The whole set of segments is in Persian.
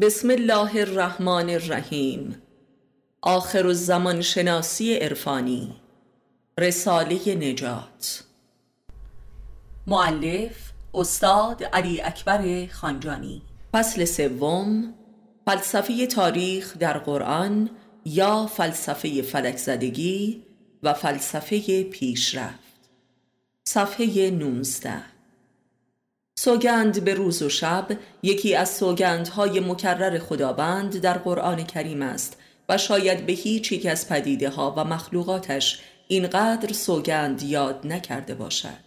بسم الله الرحمن الرحیم. آخر الزمان شناسی عرفانی. رساله نجات. معلف استاد علی اکبر خانجانی. فصل سوم. فلسفه تاریخ در قرآن یا فلسفه فلک زدگی و فلسفه پیشرفت. صفحه 19 سوگند به روز و شب یکی از سوگندهای مکرر خداوند در قرآن کریم است و شاید به هیچ یک از پدیده ها و مخلوقاتش اینقدر سوگند یاد نکرده باشد.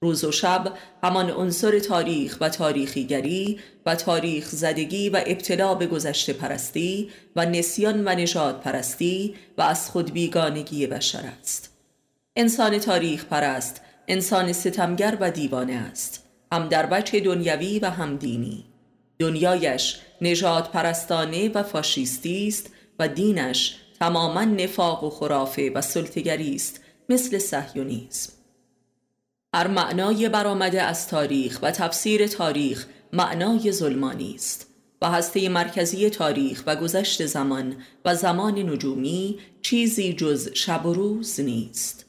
روز و شب همان عنصر تاریخ و تاریخیگری و تاریخ زدگی و ابتلا به گذشته پرستی و نسیان و نجات پرستی و از خود بیگانگی بشر است. انسان تاریخ پرست انسان ستمگر و دیوانه است. هم در بچه دنیوی و هم دینی. دنیایش نجات پرستانه و فاشیستی است و دینش تماما نفاق و خرافه و سلطگری است مثل سهیونیزم هر معنای برآمده از تاریخ و تفسیر تاریخ معنای ظلمانی است و هسته مرکزی تاریخ و گذشت زمان و زمان نجومی چیزی جز شب و روز نیست.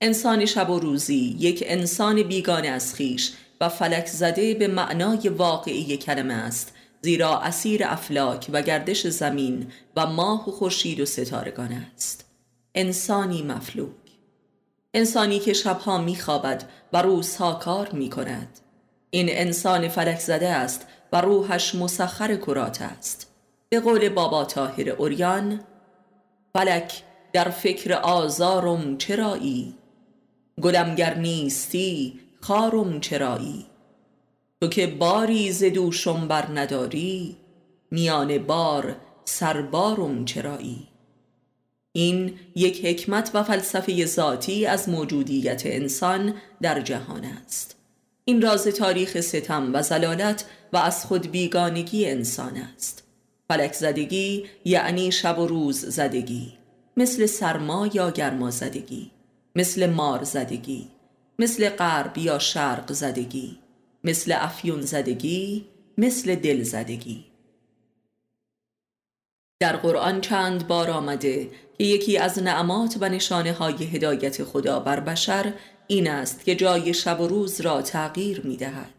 انسان شب و روزی یک انسان بیگانه از خیش و فلک زده به معنای واقعی کلمه است زیرا اسیر افلاک و گردش زمین و ماه و خورشید و ستارگان است. انسانی مفلوک. انسانی که شبها میخوابد و روزها کار می کند این انسان فلک زده است و روحش مسخر کرات است. به قول بابا تاهر اوریان فلک در فکر آزارم چرایی؟ گلمگر نیستی خارم چرایی؟ تو که باری ز دوشم بر نداری میان بار سربارم چرایی؟ این یک حکمت و فلسفه ذاتی از موجودیت انسان در جهان است. این راز تاریخ ستم و زلالت و از خود بیگانگی انسان است. فلک زدگی یعنی شب و روز زدگی مثل سرما یا گرما زدگی مثل مار زدگی. مثل غرب یا شرق زدگی مثل افیون زدگی مثل دل زدگی در قرآن چند بار آمده که یکی از نعمات و نشانه های هدایت خدا بر بشر این است که جای شب و روز را تغییر می دهد.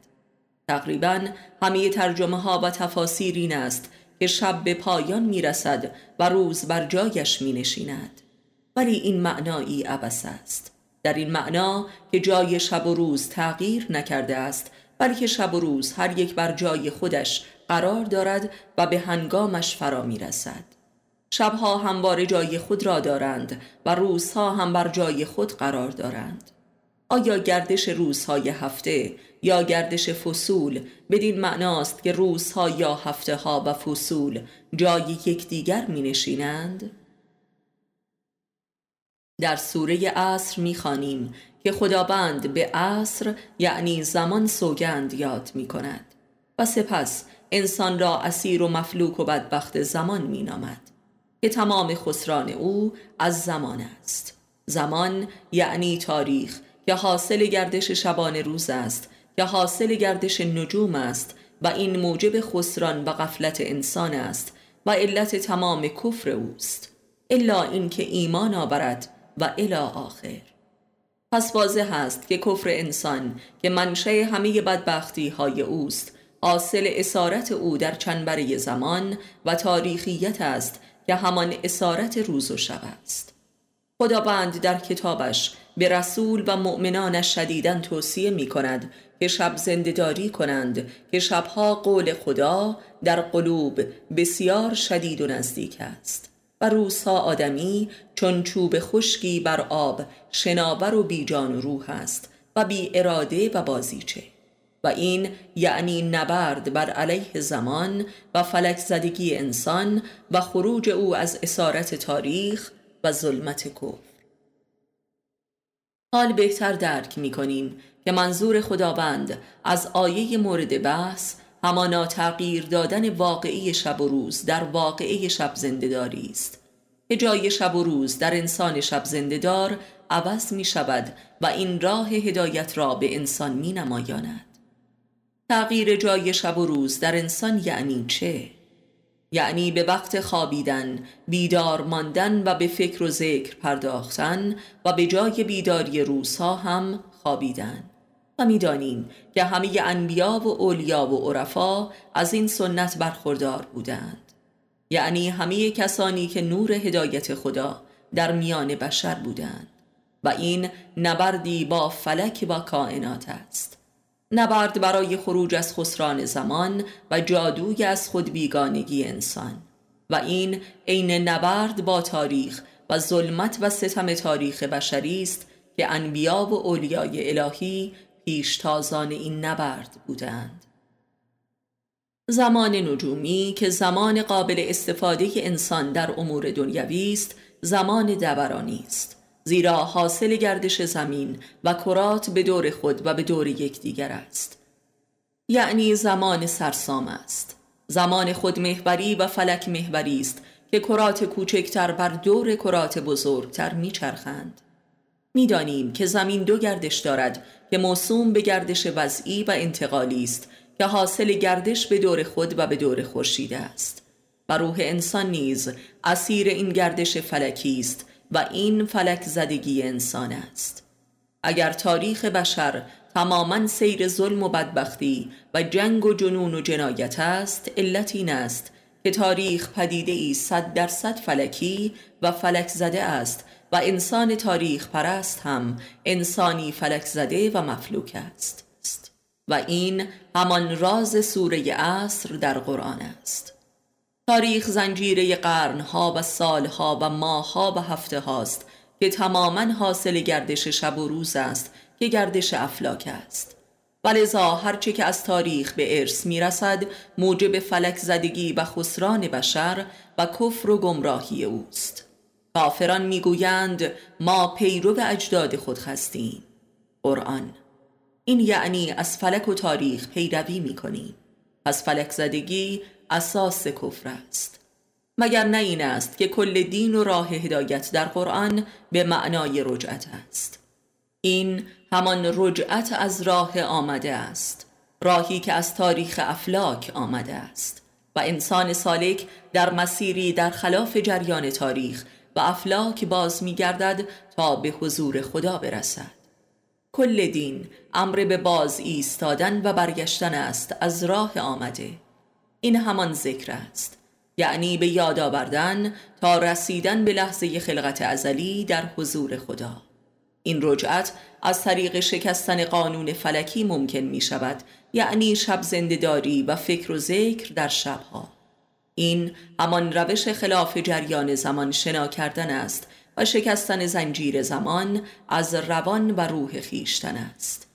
تقریبا همه ترجمه ها و تفاسیر این است که شب به پایان می رسد و روز بر جایش می نشیند. ولی این معنایی عبس است. در این معنا که جای شب و روز تغییر نکرده است بلکه شب و روز هر یک بر جای خودش قرار دارد و به هنگامش فرا می رسد شبها همواره جای خود را دارند و روزها هم بر جای خود قرار دارند آیا گردش روزهای هفته یا گردش فصول بدین معناست که روزها یا هفته ها و فصول جای یکدیگر می نشینند؟ در سوره عصر می‌خوانیم که خداوند به عصر یعنی زمان سوگند یاد می کند و سپس انسان را اسیر و مفلوک و بدبخت زمان می نامد که تمام خسران او از زمان است. زمان یعنی تاریخ که حاصل گردش شبان روز است که حاصل گردش نجوم است و این موجب خسران و غفلت انسان است و علت تمام کفر اوست. الا اینکه ایمان آورد و الی آخر. پس واضح است که کفر انسان که منشه همه بدبختی های اوست حاصل اسارت او در چنبره زمان و تاریخیت است که همان اسارت روز و شب است. خداوند در کتابش به رسول و مؤمنانش شدیدن توصیه می کند که شب زندهداری کنند که شبها قول خدا در قلوب بسیار شدید و نزدیک است. و روزها آدمی چون چوب خشکی بر آب شناور و بیجان و روح است و بی اراده و بازیچه. و این یعنی نبرد بر علیه زمان و فلک زدگی انسان و خروج او از اسارت تاریخ و ظلمت کفر. حال بهتر درک می کنیم که منظور خداوند از آیه مورد بحث همانا تغییر دادن واقعی شب و روز در واقعی شب زندهداری است. جای شب و روز در انسان شب زندهدار عوض می شود و این راه هدایت را به انسان می نمایاند تغییر جای شب و روز در انسان یعنی چه؟ یعنی به وقت خوابیدن بیدار ماندن و به فکر و ذکر پرداختن و به جای بیداری روزها هم خوابیدن. و می‌دانیم که همه انبیا و اولیا و عرفا از این سنت برخوردار بودند. یعنی همه کسانی که نور هدایت خدا در میان بشر بودند. و این نبردی با فلک و کائنات است. نبرد برای خروج از خسران زمان و جادوی از خود بیگانگی انسان. و این عین نبرد با تاریخ و ظلمت و ستم تاریخ بشری است که انبیا و اولیای الهی پیشتازان این نبرد بودند. زمان نجومی که زمان قابل استفاده انسان در امور دنیوی است زمان دورانی است. زیرا حاصل گردش زمین و کرات به دور خود و به دور یکدیگر است. یعنی زمان سرسام است. زمان خود محوری و فلک محوری است که کرات کوچکتر بر دور کرات بزرگتر میچرخند. می‌دانیم که زمین دو گردش دارد که موسوم به گردش وضعی و انتقالی است که حاصل گردش به دور خود و به دور خورشید است. و روح انسان نیز اسیر این گردش فلکی است و این فلک زدگی انسان است. اگر تاریخ بشر تماما سیر ظلم و بدبختی و جنگ و جنون و جنایت است علت این است که تاریخ پدیده ای صد درصد فلکی و فلک زده است و انسان تاریخ پرست هم انسانی فلک زده و مفلوک است. و این همان راز سوره عصر در قرآن است. تاریخ زنجیره قرنها و سالها و ماهها و هفته هاست که تماما حاصل گردش شب و روز است که گردش افلاک است. ولذا هرچه که از تاریخ به ارث می‌رسد موجب فلک زدگی و خسران بشر و کفر و گمراهی اوست. کافران می‌گویند ما پیرو اجداد خود هستیم قرآن این یعنی از فلک و تاریخ پیروی می‌کنیم. پس فلک زدگی اساس کفر است. مگر نه این است که کل دین و راه هدایت در قرآن به معنای رجعت است. این همان رجعت از راه آمده است. راهی که از تاریخ افلاک آمده است. و انسان سالک در مسیری در خلاف جریان تاریخ و افلاک باز می گردد تا به حضور خدا برسد. کل دین امر به باز ایستادن و برگشتن است از راه آمده. این همان ذکر است. یعنی به یاد آوردن تا رسیدن به لحظه خلقت ازلی در حضور خدا. این رجعت از طریق شکستن قانون فلکی ممکن می شود یعنی شب زندهداری و فکر و ذکر در شبها. این همان روش خلاف جریان زمان شنا کردن است و شکستن زنجیر زمان از روان و روح خیشتن است.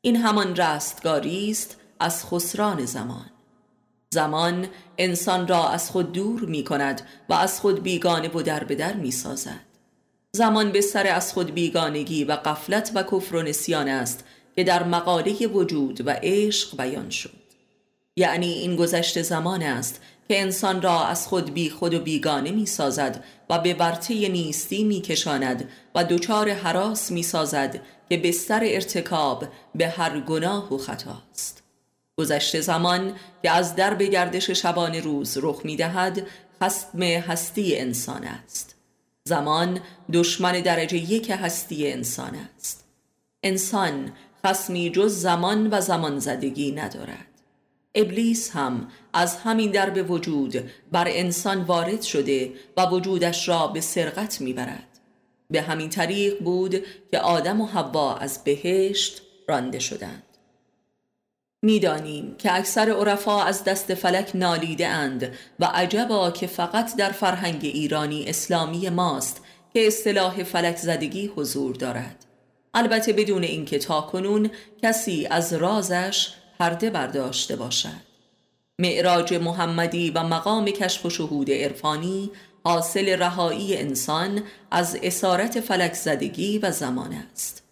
این همان رستگاری است از خسران زمان. زمان انسان را از خود دور می کند و از خود بیگانه و در به در می سازد. زمان به سر از خود بیگانگی و قفلت و کفر و نسیان است که در مقاله وجود و عشق بیان شد. یعنی این گذشت زمان است که انسان را از خود بی خود و بیگانه می سازد و به ورطه نیستی می کشاند و دچار حراس می سازد که بستر ارتکاب به هر گناه و خطاست. گذشته زمان که از درب گردش شبان روز رخ می دهد خستم هستی انسان است. زمان دشمن درجه یک هستی انسان است. انسان خسمی جز زمان و زمان زدگی ندارد. ابلیس هم از همین درب وجود بر انسان وارد شده و وجودش را به سرقت می‌برد. به همین طریق بود که آدم و حوا از بهشت رانده شدند. می‌دانیم که اکثر عرفا از دست فلک نالیده اند و عجبا که فقط در فرهنگ ایرانی اسلامی ماست که اصطلاح فلک زدگی حضور دارد. البته بدون اینکه تا کنون کسی از رازش پرده برداشته باشد. معراج محمدی و مقام کشف و شهود عرفانی حاصل رهایی انسان از اسارت فلک زدگی و زمان است.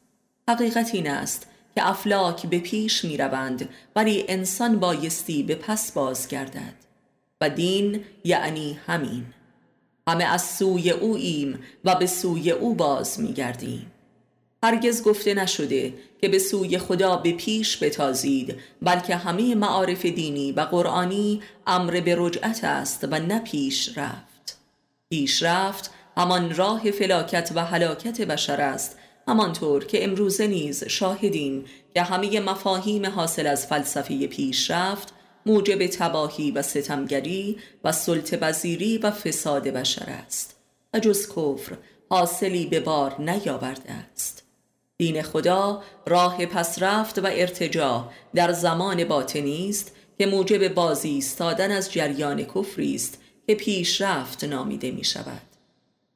حقیقت این است که افلاک به پیش می روند ولی انسان بایستی به پس بازگردد. و دین یعنی همین. همه از سوی اوییم و به سوی او باز می گردیم هرگز گفته نشده که به سوی خدا به پیش بتازید بلکه همه معارف دینی و قرآنی امر به رجعت است و نه پیش رفت. پیش رفت همان راه فلاکت و حلاکت بشر است همانطور که امروزه نیز شاهدیم که همه مفاهیم حاصل از فلسفه پیشرفت موجب تباهی و ستمگری و سلطه و فساد بشر است و جز کفر حاصلی به بار نیاورده است. دین خدا راه پس رفت و ارتجا در زمان باطنی است که موجب بازی ایستادن از جریان کفری است که پیشرفت نامیده می شود.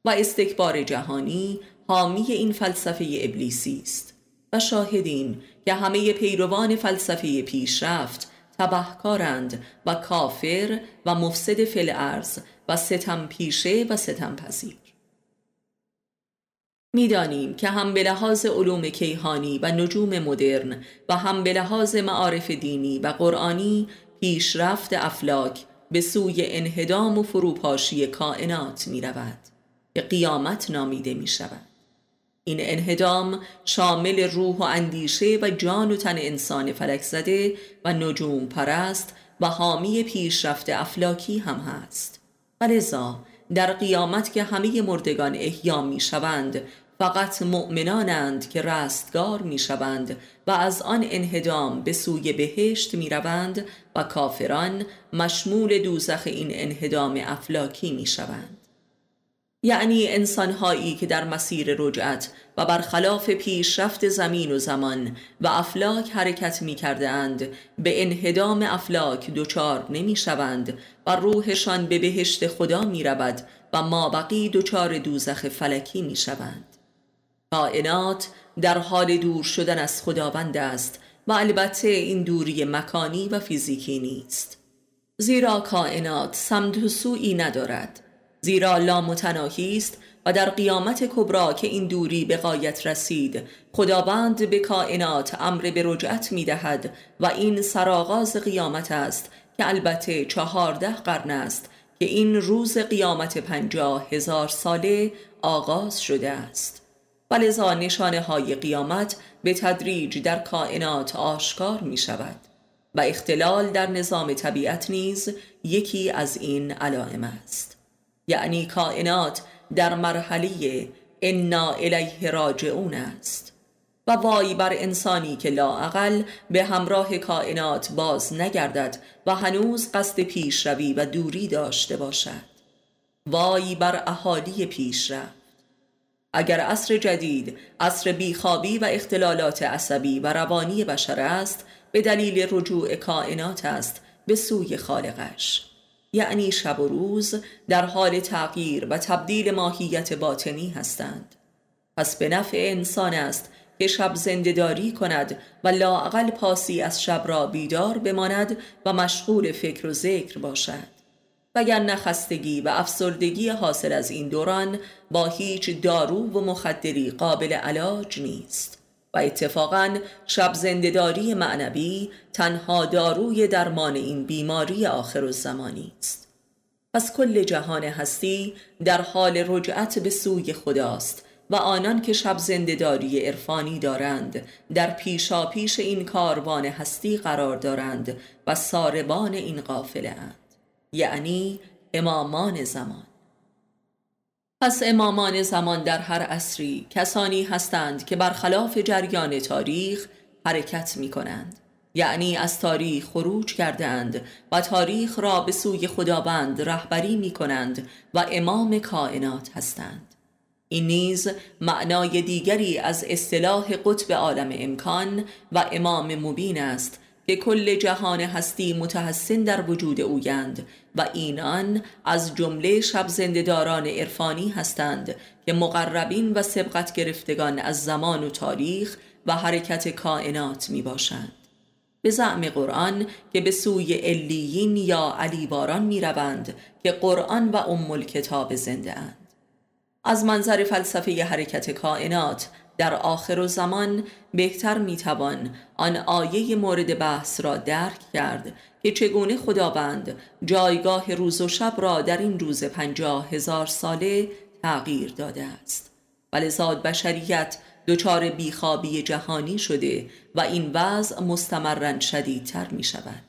و استکبار جهانی حامی این فلسفه ابلیسی است و شاهدیم که همه پیروان فلسفه پیشرفت تبهکارند و کافر و مفسد فل ارز و ستم پیشه و ستم پذیر می‌دانیم که هم به لحاظ علوم کیهانی و نجوم مدرن و هم به لحاظ معارف دینی و قرآنی پیشرفت افلاک به سوی انهدام و فروپاشی کائنات می رود که قیامت نامیده می شود این انهدام شامل روح و اندیشه و جان و تن انسان فلک زده و نجوم پرست و حامی پیشرفت افلاکی هم هست. و در قیامت که همه مردگان احیا می شوند فقط مؤمنانند که رستگار می شوند و از آن انهدام به سوی بهشت می روند و کافران مشمول دوزخ این انهدام افلاکی می شوند یعنی انسانهایی که در مسیر رجعت و برخلاف پیشرفت زمین و زمان و افلاک حرکت می کرده اند به انهدام افلاک دچار نمی شوند و روحشان به بهشت خدا می رود و ما بقی دچار دوزخ فلکی می شوند کائنات در حال دور شدن از خداوند است و البته این دوری مکانی و فیزیکی نیست. زیرا کائنات سمت و سوی ندارد. زیرا لا متناهی است و در قیامت کبرا که این دوری به قایت رسید خداوند به کائنات امر به رجعت می دهد و این سرآغاز قیامت است که البته چهارده قرن است که این روز قیامت پنجاه هزار ساله آغاز شده است. و نشانه های قیامت به تدریج در کائنات آشکار می شود و اختلال در نظام طبیعت نیز یکی از این علائم است. یعنی کائنات در مرحله انا الیه راجعون است. و وای بر انسانی که لاعقل به همراه کائنات باز نگردد و هنوز قصد پیشروی و دوری داشته باشد. وای بر اهالی پیشرفت. اگر عصر جدید عصر بیخوابی و اختلالات عصبی و روانی بشر است به دلیل رجوع کائنات است به سوی خالقش. یعنی شب و روز در حال تغییر و تبدیل ماهیت باطنی هستند. پس به نفع انسان است که شب زندهداری کند و لاعقل پاسی از شب را بیدار بماند و مشغول فکر و ذکر باشد. وگر نخستگی و افسردگی حاصل از این دوران با هیچ دارو و مخدری قابل علاج نیست. و اتفاقا شب زندهداری معنوی تنها داروی درمان این بیماری آخر الزمانی است. پس کل جهان هستی در حال رجعت به سوی خداست و آنان که شب زندهداری عرفانی دارند در پیشا پیش این کاروان هستی قرار دارند و ساربان این قافله اند. یعنی امامان زمان. پس امامان زمان در هر عصری کسانی هستند که برخلاف جریان تاریخ حرکت می کنند یعنی از تاریخ خروج کردند و تاریخ را به سوی خداوند رهبری می کنند و امام کائنات هستند. این نیز معنای دیگری از اصطلاح قطب عالم امکان و امام مبین است که کل جهان هستی متحسن در وجود اویند و اینان از جمله شب زندهداران عرفانی هستند که مقربین و سبقت گرفتگان از زمان و تاریخ و حرکت کائنات می باشند به زعم قرآن که به سوی علیین یا علیواران می روند که قرآن و ام کتاب زنده اند. از منظر فلسفه حرکت کائنات در آخر زمان بهتر می‌توان آن آیه مورد بحث را درک کرد که چگونه خداوند جایگاه روز و شب را در این روز پنجاه هزار ساله تغییر داده است. ولی زاد بشریت دچار بیخوابی جهانی شده و این وضع مستمرا شدیدتر می شود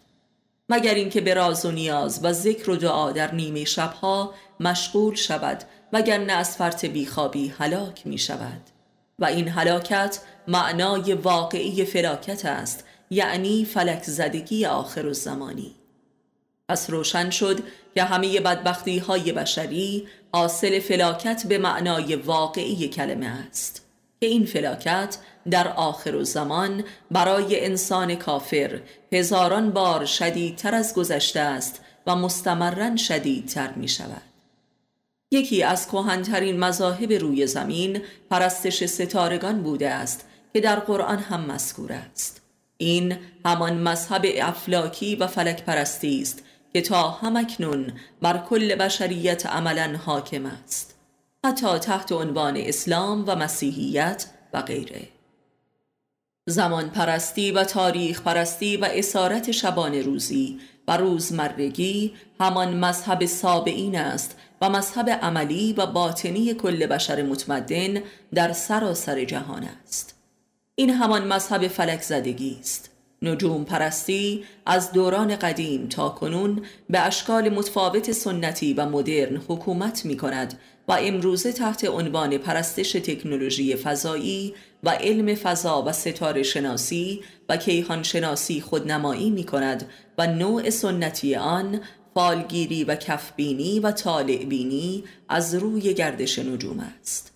مگر اینکه به راز و نیاز و ذکر و دعا در نیمه شبها مشغول شود وگرنه از فرط بیخوابی هلاک می شود و این هلاکت معنای واقعی فلاکت است یعنی فلک زدگی آخر زمانی پس روشن شد که همه بدبختی های بشری حاصل فلاکت به معنای واقعی کلمه است که این فلاکت در آخر زمان برای انسان کافر هزاران بار شدیدتر از گذشته است و مستمرا شدیدتر می شود یکی از کهنترین مذاهب روی زمین پرستش ستارگان بوده است که در قرآن هم مذکور است. این همان مذهب افلاکی و فلک پرستی است که تا همکنون بر کل بشریت عملا حاکم است. حتی تحت عنوان اسلام و مسیحیت و غیره. زمان پرستی و تاریخ پرستی و اسارت شبان روزی و روزمرگی همان مذهب سابعین است و مذهب عملی و باطنی کل بشر متمدن در سراسر جهان است. این همان مذهب فلک زدگی است. نجوم پرستی از دوران قدیم تا کنون به اشکال متفاوت سنتی و مدرن حکومت می کند و امروزه تحت عنوان پرستش تکنولوژی فضایی و علم فضا و ستاره شناسی و کیهان شناسی خودنمایی می کند و نوع سنتی آن فالگیری و کفبینی و طالعبینی از روی گردش نجوم است.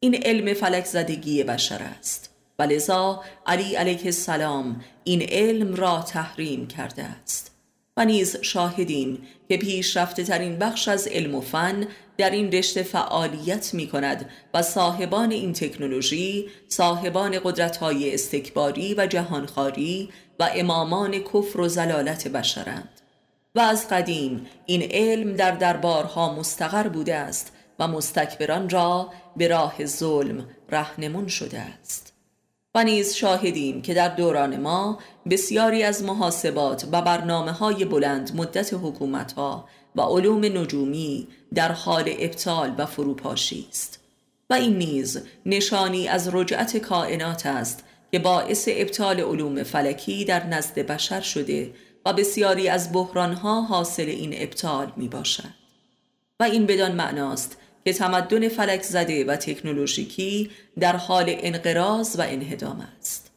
این علم فلک زدگی بشر است. و لذا علی علیه السلام این علم را تحریم کرده است. و نیز شاهدیم که پیشرفته ترین بخش از علم و فن در این رشته فعالیت می کند و صاحبان این تکنولوژی صاحبان قدرت های استکباری و جهانخواری و امامان کفر و زلالت بشرند. و از قدیم این علم در دربارها مستقر بوده است و مستکبران را به راه ظلم رهنمون شده است. و نیز شاهدیم که در دوران ما بسیاری از محاسبات و برنامه های بلند مدت حکومت ها و علوم نجومی در حال ابطال و فروپاشی است. و این نیز نشانی از رجعت کائنات است که باعث ابطال علوم فلکی در نزد بشر شده و بسیاری از بحرانها حاصل این ابطال می باشد و این بدان معناست که تمدن فلک زده و تکنولوژیکی در حال انقراض و انهدام است.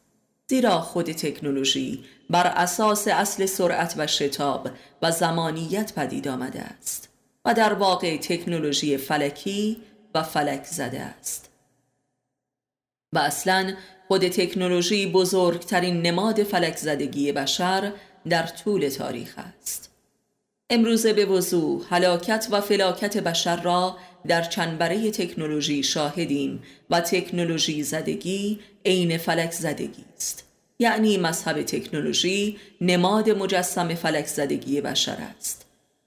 زیرا خود تکنولوژی بر اساس اصل سرعت و شتاب و زمانیت پدید آمده است و در واقع تکنولوژی فلکی و فلک زده است. و اصلا خود تکنولوژی بزرگترین نماد فلک زدگی بشر در طول تاریخ است. امروزه به وضوح حلاکت و فلاکت بشر را در چنبره تکنولوژی شاهدیم و تکنولوژی زدگی عین فلک زدگی است. یعنی مذهب تکنولوژی نماد مجسم فلک زدگی بشر است.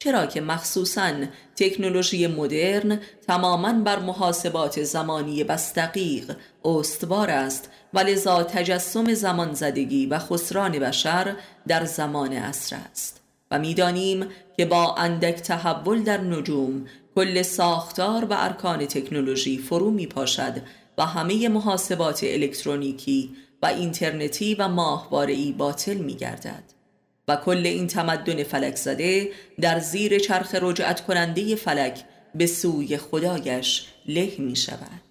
چرا که مخصوصا تکنولوژی مدرن تماما بر محاسبات زمانی بستقیق استوار است و لذا تجسم زمان زدگی و خسران بشر در زمان عصر است. و می‌دانیم که با اندک تحول در نجوم کل ساختار و ارکان تکنولوژی فرو می پاشد و همه محاسبات الکترونیکی و اینترنتی و ماهواره‌ای باطل می گردد و کل این تمدن فلک زده در زیر چرخ رجعت کننده فلک به سوی خدایش له می شود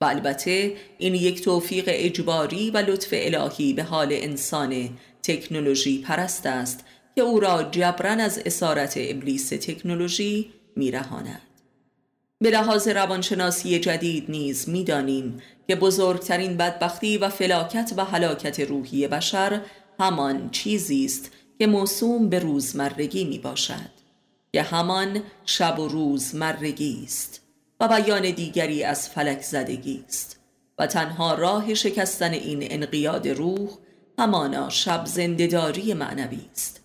و البته این یک توفیق اجباری و لطف الهی به حال انسان تکنولوژی پرست است که او را جبران از اسارت ابلیس تکنولوژی میرهاند. به لحاظ روانشناسی جدید نیز می‌دانیم که بزرگترین بدبختی و فلاکت و حلاکت روحی بشر همان چیزی است که موسوم به روزمرگی می باشد که همان شب و روز مرگی است و بیان دیگری از فلک زدگی است و تنها راه شکستن این انقیاد روح همانا شب زندهداری معنوی است.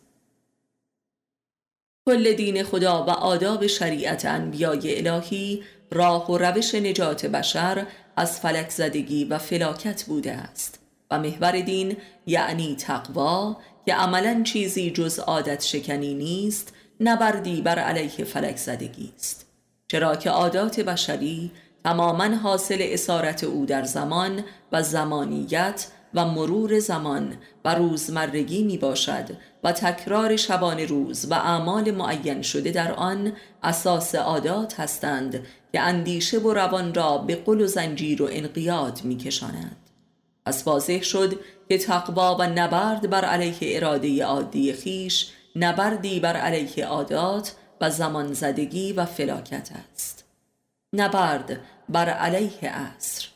کل دین خدا و آداب شریعت انبیای الهی راه و روش نجات بشر از فلک زدگی و فلاکت بوده است. و محور دین یعنی تقوا که عملا چیزی جز عادت شکنی نیست نبردی بر علیه فلک زدگی است چرا که عادات بشری تماما حاصل اسارت او در زمان و زمانیت و مرور زمان و روزمرگی می باشد و تکرار شبان روز و اعمال معین شده در آن اساس عادات هستند که اندیشه و روان را به قل و زنجیر و انقیاد می کشاند. از واضح شد که تقوا و نبرد بر علیه اراده عادی خیش نبردی بر علیه عادات و زمان زدگی و فلاکت است. نبرد بر علیه عصر.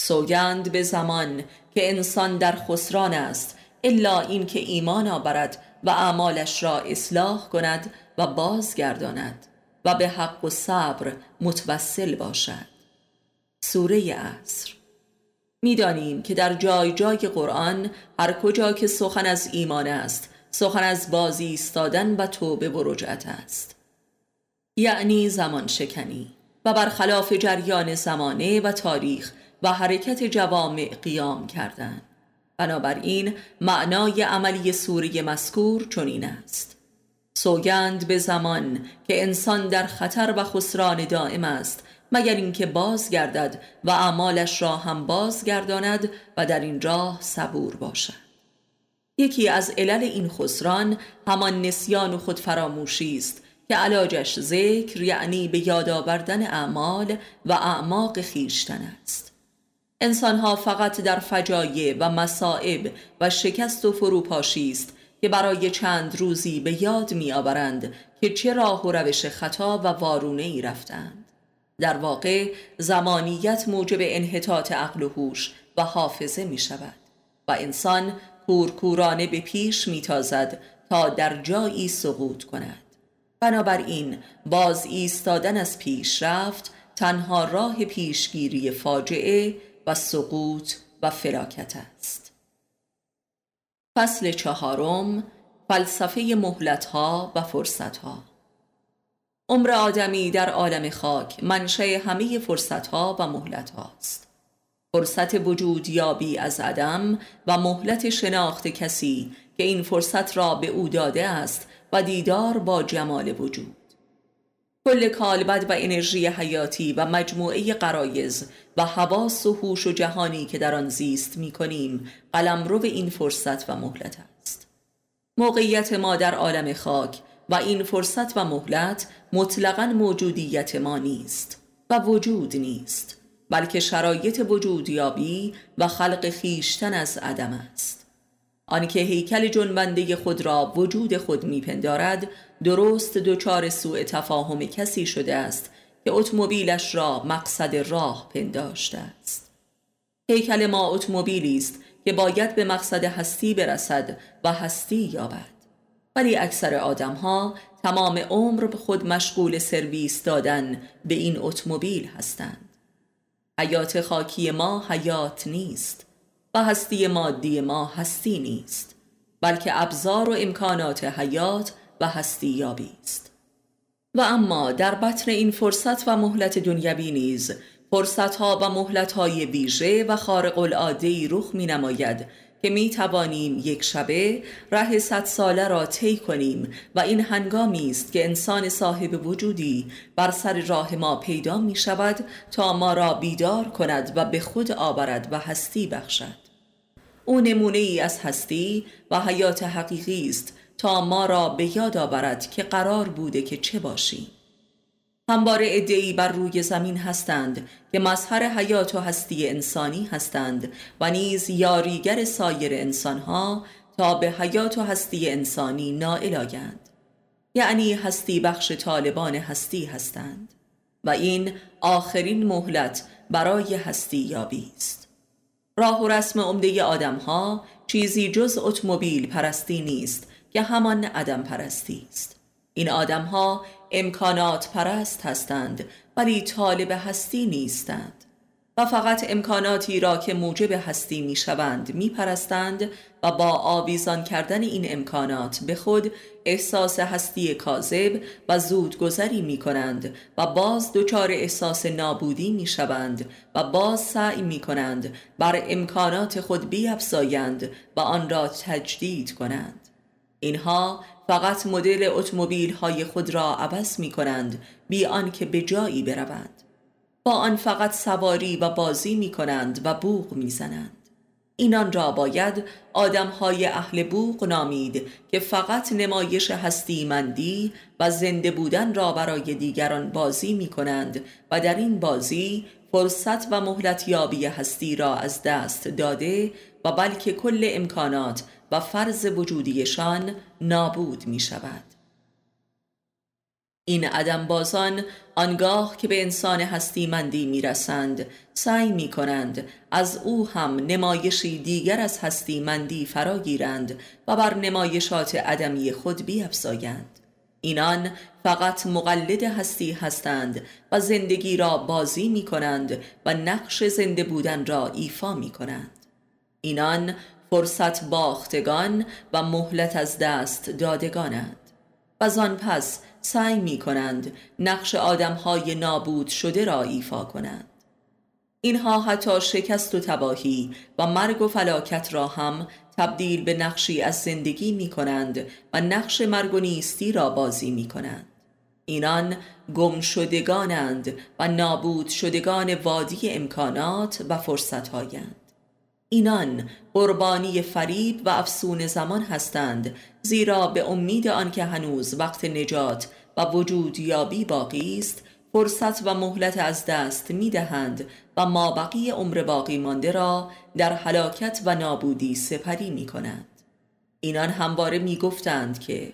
سوگند به زمان که انسان در خسران است الا اینکه ایمان آورد و اعمالش را اصلاح کند و بازگرداند و به حق و صبر متوسل باشد. سوره عصر. می‌دانیم که در جای جای قرآن هر کجا که سخن از ایمان است سخن از بازی ایستادن و توبه و رجعت است. یعنی زمان شکنی و برخلاف جریان زمانه و تاریخ و حرکت جوامع قیام کردن. بنابراین معنای عملی سوره مذکور چنین است. سوگند به زمان که انسان در خطر و خسران دائم است مگر اینکه بازگردد و اعمالش را هم بازگرداند و در این راه صبور باشد. یکی از علل این خسران همان نسیان و خودفراموشی است که علاجش ذکر یعنی به یاد آوردن اعمال و اعماق خیشتن است. انسانها فقط در فجایع و مصائب و شکست و فروپاشی است که برای چند روزی به یاد می آورند که چه راه و روش خطا و وارونه ای رفتند در واقع زمانیت موجب انحطاط عقل و هوش و حافظه می شود و انسان کورکورانه به پیش میتازد تا در جایی سقوط کند. بنابراین باز ایستادن از پیشرفت تنها راه پیشگیری فاجعه و سقوط و فلاکت است. فصل چهارم فلسفه مهلتها و فرصتها. عمر آدمی در عالم خاک منشه همه فرصتها و مهلت هاست فرصت وجود یابی از عدم و مهلت شناخت کسی که این فرصت را به او داده است و دیدار با جمال وجود. کل کالبد و انرژی حیاتی و مجموعه قرایز و حواس و هوش و جهانی که در آن زیست می کنیم قلمرو این فرصت و مهلت است. موقعیت ما در عالم خاک و این فرصت و مهلت مطلقا موجودیت ما نیست و وجود نیست بلکه شرایط وجودیابی و خلق خیشتن از عدم است. آنکه هیکل جنبنده خود را وجود خود میپندارد درست دچار سوء تفاهم کسی شده است که اتومبیلش را مقصد راه پنداشته است. هیکل ما اتومبیلی است که باید به مقصد هستی برسد و هستی یابد. ولی اکثر آدم ها تمام عمر به خود مشغول سرویس دادن به این اتومبیل هستند. حیات خاکی ما حیات نیست و هستی مادی ما هستی نیست بلکه ابزار و امکانات حیات و هستی یابی است. و اما در بطن این فرصت و مهلت دنیوی نیز فرصت ها و مهلت های ویژه و خارق العاده رخ می نماید که می توانیم یک شبه ره صد ساله را طی کنیم و این هنگامی است که انسان صاحب وجودی بر سر راه ما پیدا می شود تا ما را بیدار کند و به خود آورد و هستی بخشد. او نمونه ای از هستی و حیات حقیقی است تا ما را به یاد آورد که قرار بوده که چه باشیم. همباره ادعی بر روی زمین هستند که مظهر حیات و هستی انسانی هستند و نیز یاریگر سایر انسانها تا به حیات و هستی انسانی نائل آگند یعنی هستی بخش طالبان هستی هستند و این آخرین مهلت برای هستی یابی است. راه و رسم عمده آدمها چیزی جز اتومبیل پرستی نیست که همان عدم پرستی است. این آدمها امکانات پرست هستند ولی طالب هستی نیستند. و فقط امکاناتی را که موجب هستی می شوند می پرستند و با آویزان کردن این امکانات به خود احساس هستی کاذب و زودگذری می کنند و باز دچار احساس نابودی می شوند و باز سعی می کنند بر امکانات خود بیافزایند و آن را تجدید کنند. اینها فقط مدل اتومبیل های خود را عوض می کنند بی آنکه به جایی بروند با آن فقط سواری و بازی می کنند و بوغ می زنند اینان را باید آدمهای اهل بوغ نامید که فقط نمایش هستیمندی و زنده بودن را برای دیگران بازی می کنند و در این بازی فرصت و مهلت یابی هستی را از دست داده و بلکه کل امکانات و فرض وجودیشان نابود می شود این عدم بازان آنگاه که به انسان هستیمندی می‌رسند سعی می کنند از او هم نمایشی دیگر از هستیمندی فرا گیرند و بر نمایشات عدمی خود بیافزایند اینان فقط مقلد هستی هستند و زندگی را بازی می کنند و نقش زنده بودن را ایفا می کنند اینان فرصت باختگان و مهلت از دست دادگانند. و زان پس سعی می کنند نقش آدم های نابود شده را ایفا کنند. اینها حتی شکست و تباهی و مرگ و فلاکت را هم تبدیل به نقشی از زندگی می کنند و نقش مرگ و نیستی را بازی می کنند اینان گم شدگانند و نابود شدگان وادی امکانات و فرصت هایند اینان قربانی فریب و افسون زمان هستند زیرا به امید آنکه هنوز وقت نجات و وجود یابی باقی است فرصت و مهلت از دست می دهند و مابقی عمر باقی مانده را در حلاکت و نابودی سپری می کنند اینان همواره می گفتند که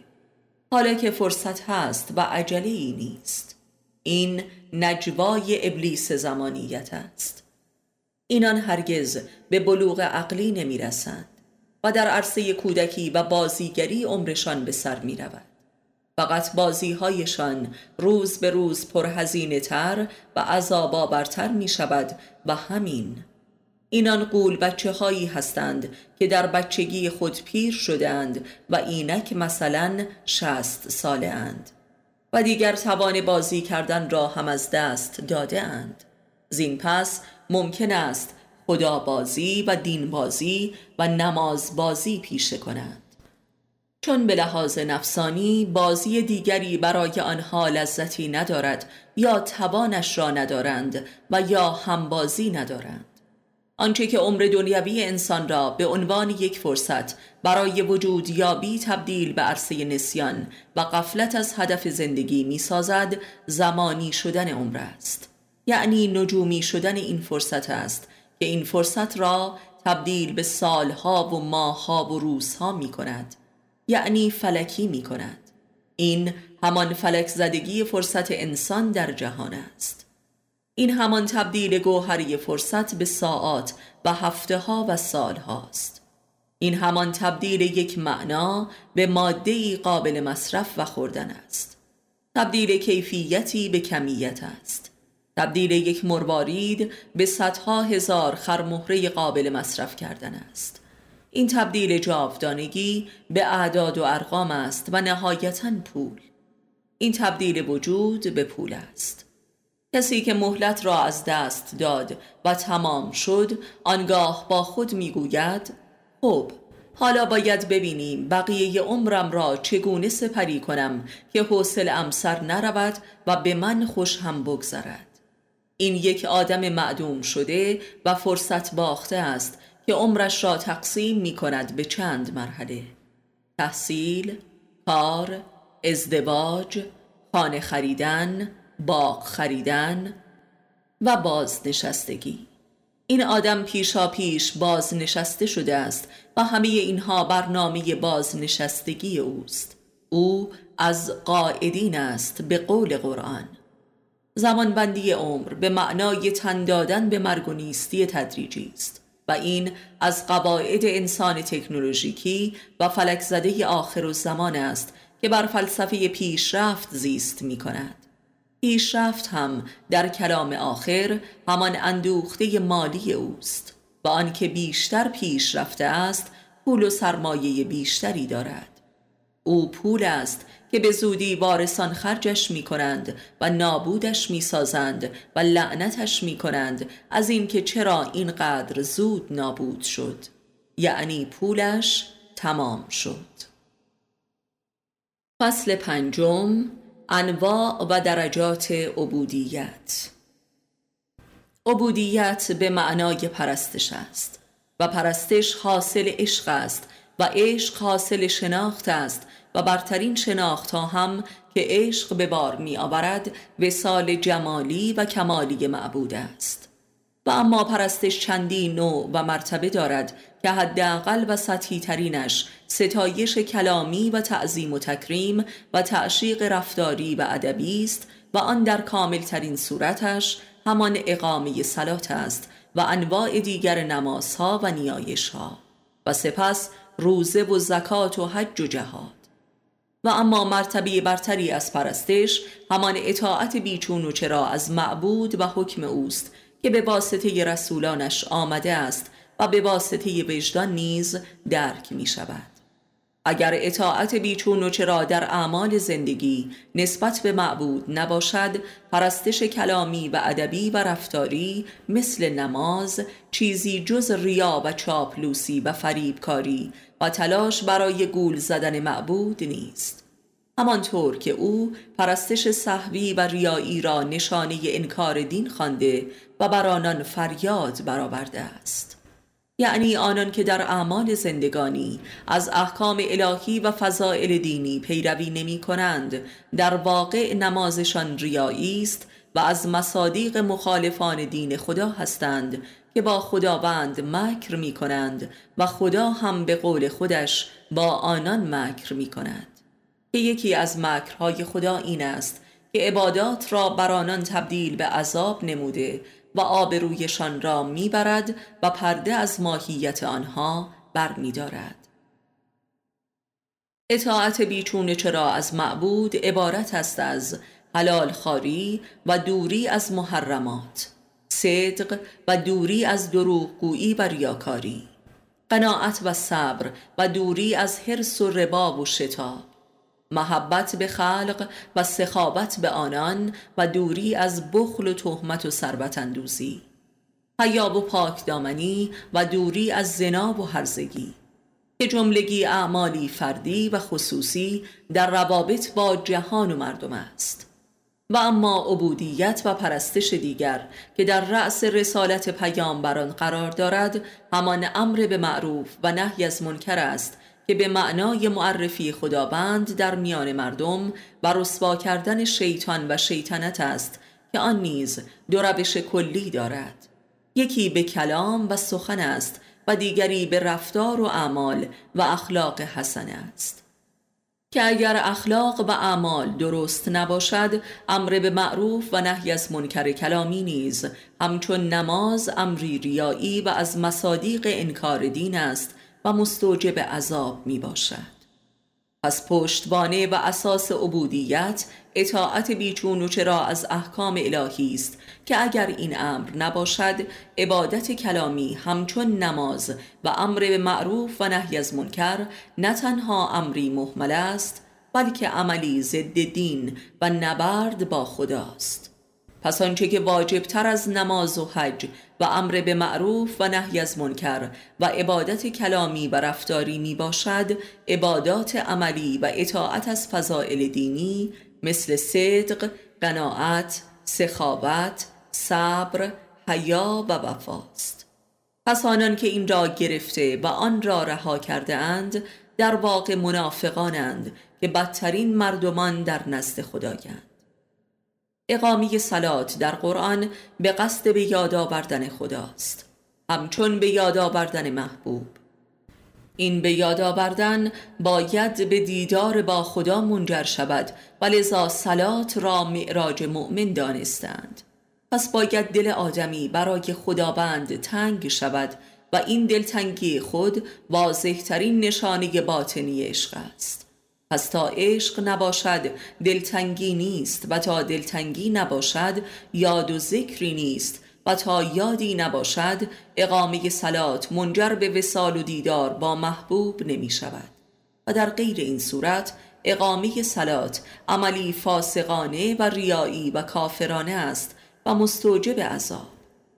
حالا که فرصت هست و عجله ای نیست این نجوای ابلیس زمانیت است. اینان هرگز به بلوغ عقلی نمی رسند و در عرصه کودکی و بازیگری عمرشان به سر می رود. فقط بازی هایشان روز به روز پرهزینه تر و عذابا برتر می شود و همین اینان قول بچه هایی هستند که در بچگی خود پیر شدند و اینک مثلا شست ساله اند و دیگر توان بازی کردن را هم از دست داده اند زین پس ممکن است خدا بازی و دین بازی و نماز بازی پیشه کنند چون به لحاظ نفسانی بازی دیگری برای آنها لذتی ندارد یا توانش را ندارند و یا همبازی ندارند. آنچه که عمر دنیوی انسان را به عنوان یک فرصت برای وجود یابی تبدیل به عرصه نسیان و قفلت از هدف زندگی می سازد زمانی شدن عمر است. یعنی نجومی شدن این فرصت است که این فرصت را تبدیل به سالها و ماهها و روزها می کند یعنی فلکی می کند این همان فلک زدگی فرصت انسان در جهان است. این همان تبدیل گوهری فرصت به ساعات و هفته ها و سال هاست این همان تبدیل یک معنا به ماده قابل مصرف و خوردن است. تبدیل کیفیتی به کمیت است. تبدیل یک مروارید به صدها هزار خرمهره قابل مصرف کردن است. این تبدیل جاودانگی به اعداد و ارقام است و نهایتا پول. این تبدیل وجود به پول است. کسی که مهلت را از دست داد و تمام شد آنگاه با خود می‌گوید خب حالا باید ببینیم بقیه عمرم را چگونه سپری کنم که حوصل امسر نرود و به من خوش هم بگذرد. این یک آدم معدوم شده و فرصت باخته است که عمرش را تقسیم می کند به چند مرحله. تحصیل، کار، ازدواج، خانه خریدن، باغ خریدن و بازنشستگی. این آدم پیشا پیش بازنشسته شده است و همه اینها برنامه بازنشستگی اوست. او از قاعدین است به قول قرآن. زمانبندی عمر به معنای تن دادن به مرگ و نیستی تدریجی است و این از قواعد انسان تکنولوژیکی و فلک زده آخر و زمان است که بر فلسفه پیشرفت زیست می کند. پیشرفت هم در کلام آخر همان اندوخته مالی اوست و آنکه بیشتر پیشرفته است پول و سرمایه بیشتری دارد. او پول است که به زودی وارثان خرجش می کنند و نابودش می سازند و لعنتش می کنند از اینکه چرا اینقدر زود نابود شد. یعنی پولش تمام شد. فصل پنجم انواع و درجات عبودیت. عبودیت به معنای پرستش است و پرستش حاصل عشق است و عشق حاصل شناخت است و برترین شناخت ها هم که عشق به بار می آورد وسال جمالی و کمالی معبود است. و اما پرستش چندی نوع و مرتبه دارد که حداقل و سطحی ترینش ستایش کلامی و تعظیم و تکریم و تعشیق رفتاری و ادبی است و آن در کامل ترین صورتش همان اقامه سلات است و انواع دیگر نمازها و نیایشها. و سپس روزه و زکات و حج و جهاد. و اما مرتبه برتری از پرستش همان اطاعت بیچون و چرا از معبود و حکم اوست که به واسطه رسولانش آمده است و به واسطه وجدان نیز درک می شود. اگر اطاعت بیچون و چرا در اعمال زندگی نسبت به معبود نباشد پرستش کلامی و ادبی و رفتاری مثل نماز چیزی جز ریا و چاپلوسی و فریبکاری و تلاش برای گول زدن معبود نیست. همانطور که او پرستش صحوی و ریایی را نشانه انکار دین خوانده و بر آنان فریاد برآورده است. یعنی آنان که در اعمال زندگانی از احکام الهی و فضائل دینی پیروی نمی کنند در واقع نمازشان ریایی است و از مصادیق مخالفان دین خدا هستند که با خداوند مکر می کنند و خدا هم به قول خودش با آنان مکر می کند که یکی از مکرهای خدا این است که عبادات را بر آنان تبدیل به عذاب نموده و آبرویشان را می‌برد و پرده از ماهیت آنها بر میدارد. اطاعت بیچون چرا از معبود عبارت است از حلال خاری و دوری از محرمات صدق و دوری از دروغگویی و ریاکاری. قناعت و صبر و دوری از حرس و ربا و شتاب. محبت به خلق و سخابت به آنان و دوری از بخل و تهمت و ثروت اندوزی. حیاب و پاک دامنی و دوری از زنا و هرزگی. که جملگی اعمالی فردی و خصوصی در روابط با جهان و مردم است. و اما عبودیت و پرستش دیگر که در رأس رسالت پیامبران قرار دارد همان امر به معروف و نهی از منکر است که به معنای معرفی خداوند در میان مردم و رسوا کردن شیطان و شیطنت است که آن نیز دو روش کلی دارد. یکی به کلام و سخن است و دیگری به رفتار و اعمال و اخلاق حسن است. که اگر اخلاق و اعمال درست نباشد امر به معروف و نهی از منکر کلامی نیز. همچون نماز امری ریایی و از مصادیق انکار دین است و مستوجب عذاب می باشد پس پشتوانه و اساس عبودیت اطاعت بیچون و چرا از احکام الهی است که اگر این امر نباشد عبادت کلامی همچون نماز و امر به معروف و نهی از منکر نه تنها امری محمل است بلکه عملی ضد دین و نبرد با خداست. پس آنچه که واجب تر از نماز و حج و امر به معروف و نهی از منکر و عبادت کلامی و رفتاری می باشد عبادات عملی و اطاعت از فضائل دینی مثل صدق، قناعت، سخاوت، صبر، حیا و وفاست. پس آنان که این را گرفته و آن را رها کرده اند در واقع منافقانند که بدترین مردمان در نزد خدایند. اقامی سلات در قرآن به قصد به یاد آوردن خداست. همچون به یاد آوردن محبوب. این به یاد آوردن باید به دیدار با خدا منجر شود و لذا سلات را معراج مؤمن دانستند. پس باید دل آدمی برای خداوند تنگ شود و این دلتنگی خود واضحترین نشانه باطنی عشق است. پس تا عشق نباشد دلتنگی نیست و تا دلتنگی نباشد یاد و ذکری نیست و تا یادی نباشد اقامه سلات منجر به وسال و دیدار با محبوب نمی شود. و در غیر این صورت اقامه سلات عملی فاسقانه و ریایی و کافرانه است و مستوجب عذاب.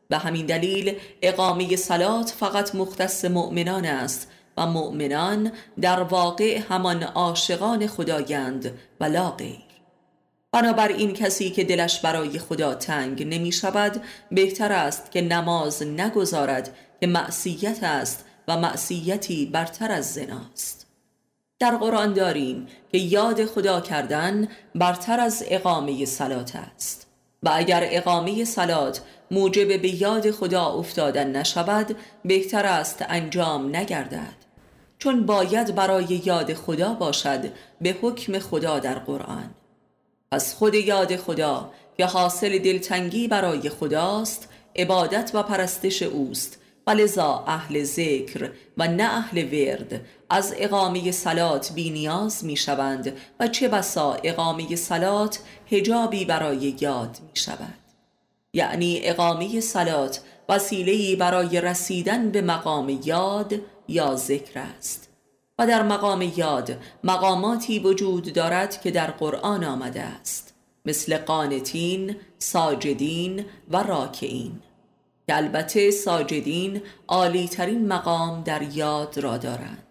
به همین دلیل اقامه سلات فقط مختص مؤمنان است و مؤمنان در واقع همان عاشقان خدایند و غیر. بنابراین کسی که دلش برای خدا تنگ نمی شود بهتر است که نماز نگذارد که معصیت است و معصیتی برتر از زناست در قرآن داریم که یاد خدا کردن برتر از اقامه سلات است. و اگر اقامه سلات موجب به یاد خدا افتادن نشود بهتر است انجام نگردد. چون باید برای یاد خدا باشد به حکم خدا در قرآن. پس خود یاد خدا که حاصل دلتنگی برای خداست عبادت و پرستش اوست. و لذا اهل ذکر و نه اهل ورد از اقامه سلات بی نیاز می شوند و چه بسا اقامه سلات هجابی برای یاد می شود. یعنی اقامه سلات وسیله‌ای برای رسیدن به مقام یاد یا ذکر است. و در مقام یاد مقاماتی وجود دارد که در قرآن آمده است. مثل قانتین، ساجدین و راکعین. که البته ساجدین عالی ترین مقام در یاد را دارند.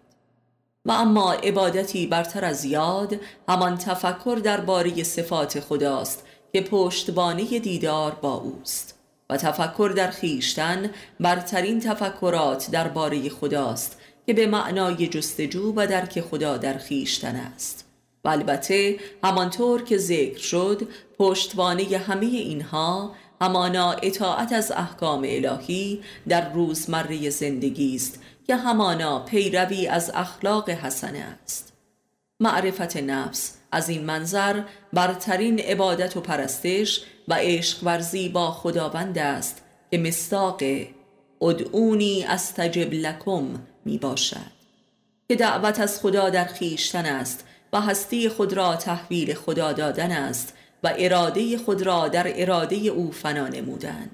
و اما عبادتی برتر از یاد همان تفکر درباره صفات خداست که پشتبانه دیدار با اوست. و تفکر در خیشتن برترین تفکرات درباره خداست که به معنای جستجو و درک خدا در خیشتن است. و البته همانطور که ذکر شد پشتوانه همه اینها همانا اطاعت از احکام الهی در روزمره زندگی است که همانا پیروی از اخلاق حسنه است. معرفت نفس از این منظر برترین عبادت و پرستش و عشق ورزی با خداوند است که مستاق ادعونی استجب لکم می باشد. که دعوت از خدا در خیشتن است و هستی خود را تحویل خدا دادن است و اراده خود را در اراده او فنا نمودن.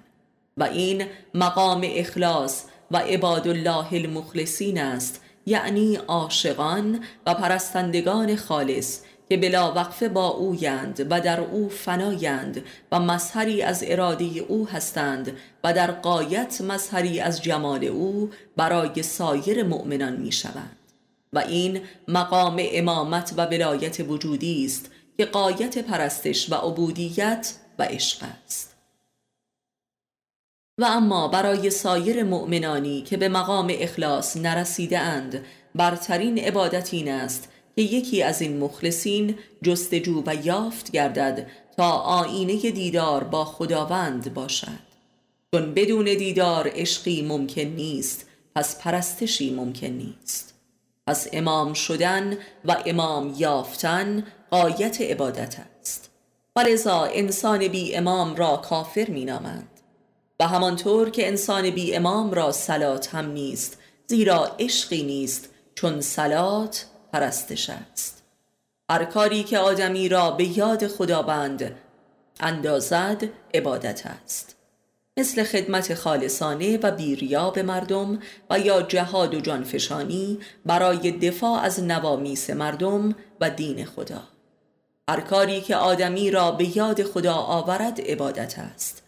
و این مقام اخلاص و عباد الله المخلصین است یعنی عاشقان و پرستندگان خالص که بلا وقفه با اویند و در او فنایند و مظهری از اراده او هستند و در قایت مظهری از جمال او برای سایر مؤمنان می شوند و این مقام امامت و ولایت وجودی است که قایت پرستش و عبودیت و عشق است. و اما برای سایر مؤمنانی که به مقام اخلاص نرسیده اند برترین عبادت این است که یکی از این مخلصین جستجو و یافت گردد تا آینه دیدار با خداوند باشد. چون بدون دیدار عشقی ممکن نیست پس پرستشی ممکن نیست. پس امام شدن و امام یافتن قایت عبادت است. ولذا انسان بی امام را کافر می نامند و همانطور که انسان بی امام را سلات هم نیست زیرا عشقی نیست چون سلات پرستش است. هر کاری که آدمی را به یاد خداوند اندازد عبادت است. مثل خدمت خالصانه و بیریا به مردم و یا جهاد و جانفشانی برای دفاع از نوامیس مردم و دین خدا. هر کاری که آدمی را به یاد خدا آورد عبادت است.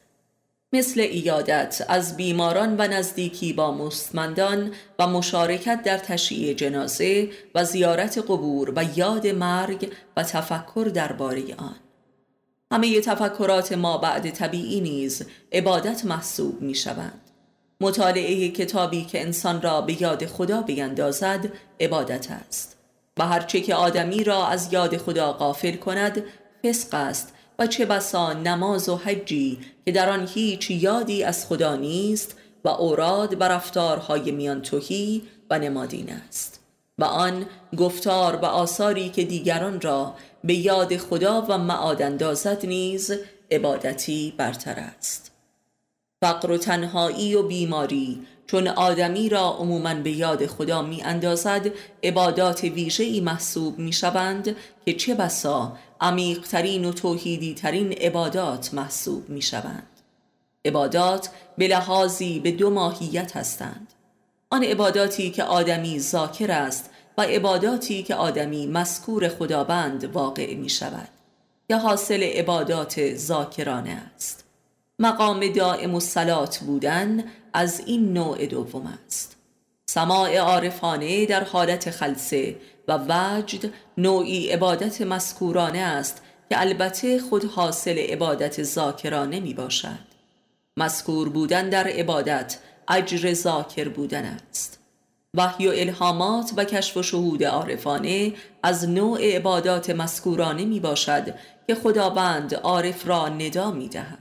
مثل ایادت از بیماران و نزدیکی با مستمندان و مشارکت در تشییع جنازه و زیارت قبور و یاد مرگ و تفکر درباره آن. همه تفکرات ما بعد طبیعی نیز عبادت محسوب می شوند. مطالعه کتابی که انسان را به یاد خدا بیندازد عبادت است. و هرچه که آدمی را از یاد خدا غافل کند فسق است و چه بسا نماز و حجی که در آن هیچ یادی از خدا نیست و اوراد و رفتارهای میان توهی و نمادین است. و آن گفتار و آثاری که دیگران را به یاد خدا و معاد اندازد نیز عبادتی برتر است. فقر و تنهایی و بیماری چون آدمی را عموما به یاد خدا می اندازد عبادات ویژه‌ای محسوب می شوند که چه بسا عمیقترین و توحیدی ترین عبادات محسوب می شوند عبادات به لحاظی به دو ماهیت هستند. آن عباداتی که آدمی ذاکر است و عباداتی که آدمی مسکور خداوند واقع می شود یا حاصل عبادات ذاکرانه است. مقام دائم و بودن از این نوع دوم است. سماع عارفانه در حالت خلصه و وجد نوعی عبادت مسکورانه است که البته خود حاصل عبادت ذاکرانه می باشد مذکور بودن در عبادت اجر ذاکر بودن است. وحی و الهامات و کشف و شهود عارفانه از نوع عبادات مذکورانه می باشد که خداوند عارف را ندا می دهد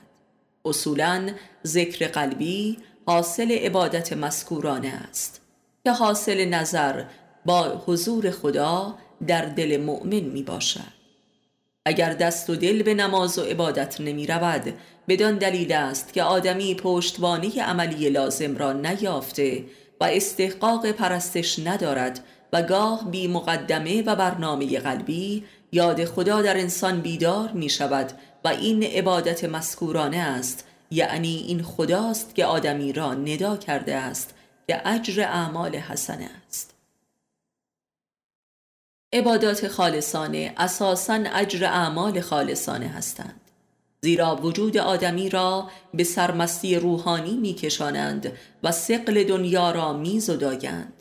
اصولا ذکر قلبی حاصل عبادت مذکورانه است که حاصل نظر با حضور خدا در دل مؤمن می باشد اگر دست و دل به نماز و عبادت نمی رود بدان دلیل است که آدمی پشتوانه عملی لازم را نیافته و استحقاق پرستش ندارد و گاه بی مقدمه و برنامه قلبی یاد خدا در انسان بیدار می شود و این عبادت مسکورانه است یعنی این خداست که آدمی را ندا کرده است که اجر اعمال حسنه است. عبادات خالصانه اساساً اجر اعمال خالصانه هستند. زیرا وجود آدمی را به سرمستی روحانی میکشانند و سقل دنیا را میزدایند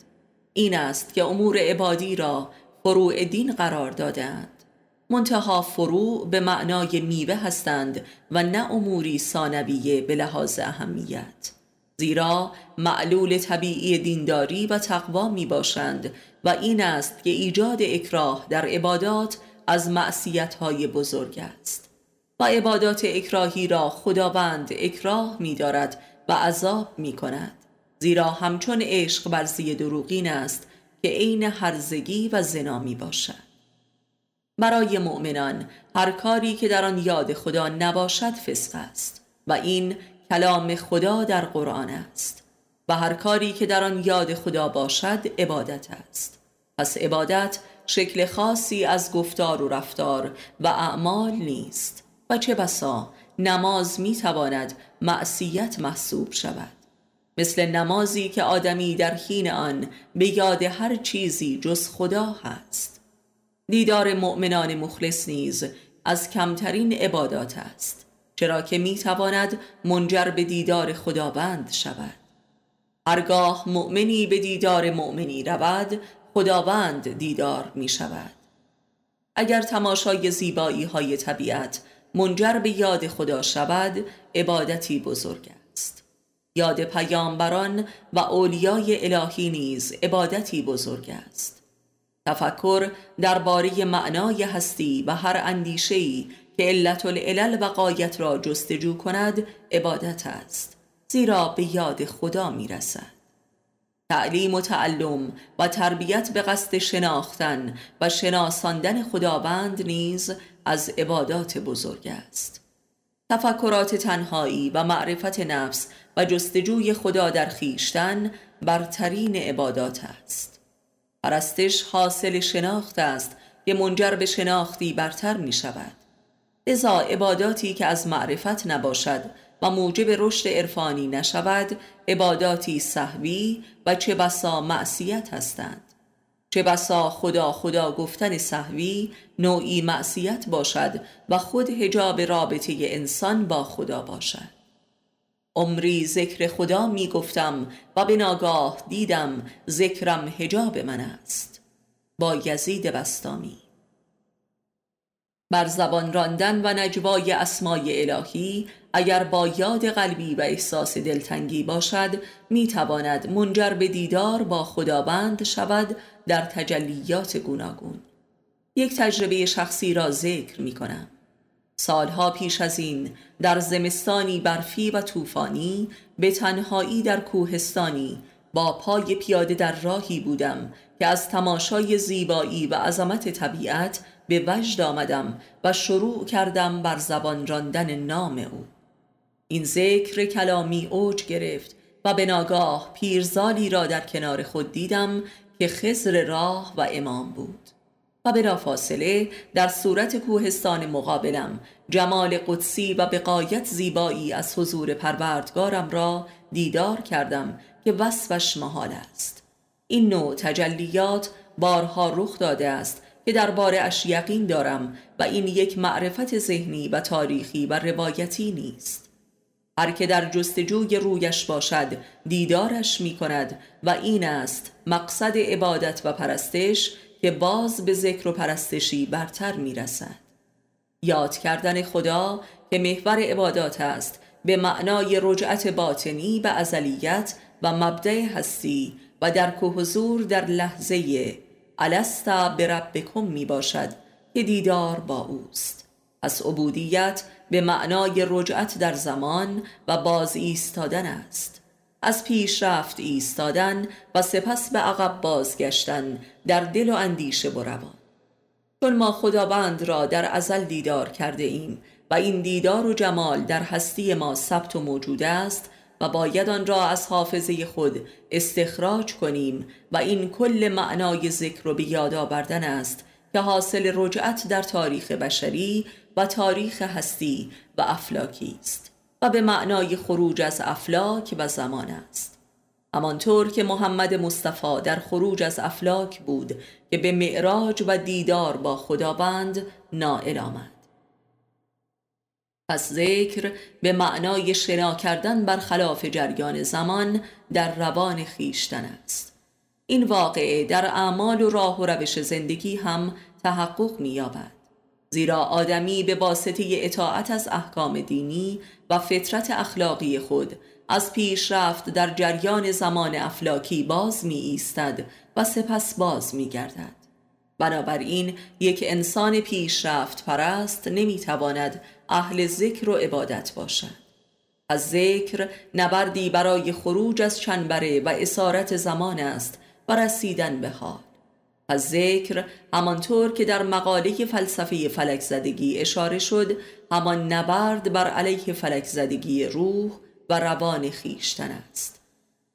این است که امور عبادی را فروع دین قرار دادند منتها فروع به معنای میوه هستند و نه اموری ثانویه به لحاظ اهمیت. زیرا معلول طبیعی دینداری و تقوا می باشند و این است که ایجاد اکراه در عبادات از معصیت های بزرگ است. و عبادات اکراهی را خداوند اکراه می دارد و عذاب می کند زیرا همچون عشق ورزی دروغین است که عین هرزگی و زنا می باشد برای مؤمنان هر کاری که در آن یاد خدا نباشد فسق است و این کلام خدا در قرآن است و هر کاری که در آن یاد خدا باشد عبادت است. پس عبادت شکل خاصی از گفتار و رفتار و اعمال نیست و چه بسا نماز می تواند معصیت محسوب شود. مثل نمازی که آدمی در حین آن به یاد هر چیزی جز خدا هست. دیدار مؤمنان مخلص نیز از کمترین عبادات است چرا که می تواند منجر به دیدار خداوند شود. هرگاه مؤمنی به دیدار مؤمنی رود خداوند دیدار می شود اگر تماشای زیبایی های طبیعت منجر به یاد خدا شود عبادتی بزرگ است. یاد پیامبران و اولیای الهی نیز عبادتی بزرگ است. تفکر درباره معنای هستی و هر اندیشه‌ای که علت العلل و قایت را جستجو کند عبادت است زیرا به یاد خدا می رسد تعلیم و تعلم و تربیت به قصد شناختن و شناساندن خداوند نیز از عبادات بزرگ است. تفکرات تنهایی و معرفت نفس و جستجوی خدا در خیشتن برترین عبادات است. پرستش حاصل شناخت است. که منجر به شناختی برتر می شود ازا عباداتی که از معرفت نباشد و موجب رشد عرفانی نشود عباداتی صحوی و چه بسا معصیت هستند. چه بسا خدا خدا گفتن صحوی نوعی معصیت باشد و خود هجاب رابطه انسان با خدا باشد. عمری ذکر خدا می گفتم و به ناگاه دیدم ذکرم هجاب من است. با یزید بستامی. بر زبان راندن و نجوای اسمای الهی اگر با یاد قلبی و احساس دلتنگی باشد می تواند منجر به دیدار با خداوند شود در تجلیات گوناگون. یک تجربه شخصی را ذکر می کنم سالها پیش از این در زمستانی برفی و طوفانی به تنهایی در کوهستانی با پای پیاده در راهی بودم که از تماشای زیبایی و عظمت طبیعت به وجد آمدم و شروع کردم بر زبان راندن نام او. این ذکر کلامی اوج گرفت و به ناگاه پیرزالی را در کنار خود دیدم که خزر راه و امام بود. و بلا فاصله در صورت کوهستان مقابلم جمال قدسی و بقایت زیبایی از حضور پروردگارم را دیدار کردم که وصفش محال است. این نوع تجلیات بارها رخ داده است که درباره اش یقین دارم و این یک معرفت ذهنی و تاریخی و روایتی نیست. هر که در جستجوی رویش باشد دیدارش می کند و این است مقصد عبادت و پرستش که باز به ذکر و پرستشی برتر می رسد یاد کردن خدا که محور عبادات است به معنای رجعت باطنی به ازلیت و مبدع هستی و درک و حضور در لحظه الستا به ربکم می باشد که دیدار با اوست. پس عبودیت به معنای رجعت در زمان و باز ایستادن است. از پیش رفت ایستادن و سپس به عقب بازگشتن در دل و اندیشه و روان. چون ما خداوند را در ازل دیدار کرده ایم و این دیدار و جمال در هستی ما ثبت و موجود است و باید آن را از حافظه خود استخراج کنیم و این کل معنای ذکر و به یاد آوردن است که حاصل رجعت در تاریخ بشری و تاریخ هستی و افلاکی است. و به معنای خروج از افلاک و زمان است. همانطور که محمد مصطفی در خروج از افلاک بود که به معراج و دیدار با خداوند نائل آمد. پس ذکر به معنای شنا کردن بر خلاف جریان زمان در روان خیشتن است. این واقعه در اعمال و راه و روش زندگی هم تحقق می‌یابد. زیرا آدمی به واسطه اطاعت از احکام دینی و فطرت اخلاقی خود از پیشرفت در جریان زمان افلاکی باز می ایستد و سپس باز می گردد بنابراین یک انسان پیشرفت پرست نمی تواند اهل ذکر و عبادت باشد. از ذکر نبردی برای خروج از چنبره و اسارت زمان است و رسیدن به حال. از ذکر همانطور که در مقاله فلسفه فلک زدگی اشاره شد همان نبرد بر علیه فلک زدگی روح و روان خیشتن است.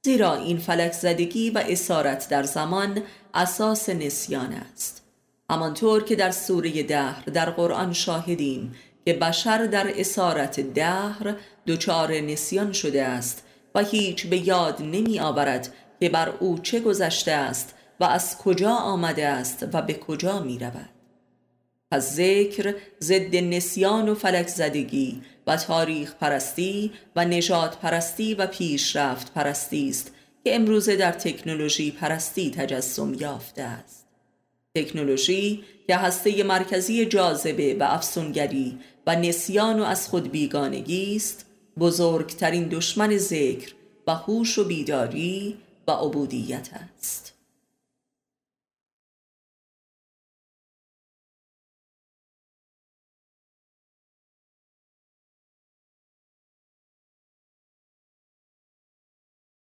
زیرا این فلک زدگی و اسارت در زمان اساس نسیان است. همانطور که در سوره دهر در قرآن شاهدیم که بشر در اسارت دهر دچار نسیان شده است و هیچ به یاد نمی آورد که بر او چه گذشته است و از کجا آمده است و به کجا می رود پس ذکر ضد نسیان و فلک زدگی و تاریخ پرستی و نجات پرستی و پیشرفت پرستی است که امروزه در تکنولوژی پرستی تجسم یافته است. تکنولوژی که هسته مرکزی جاذبه و افسونگری و نسیان و از خود بیگانگی است بزرگترین دشمن ذکر و هوش و بیداری و عبودیت است.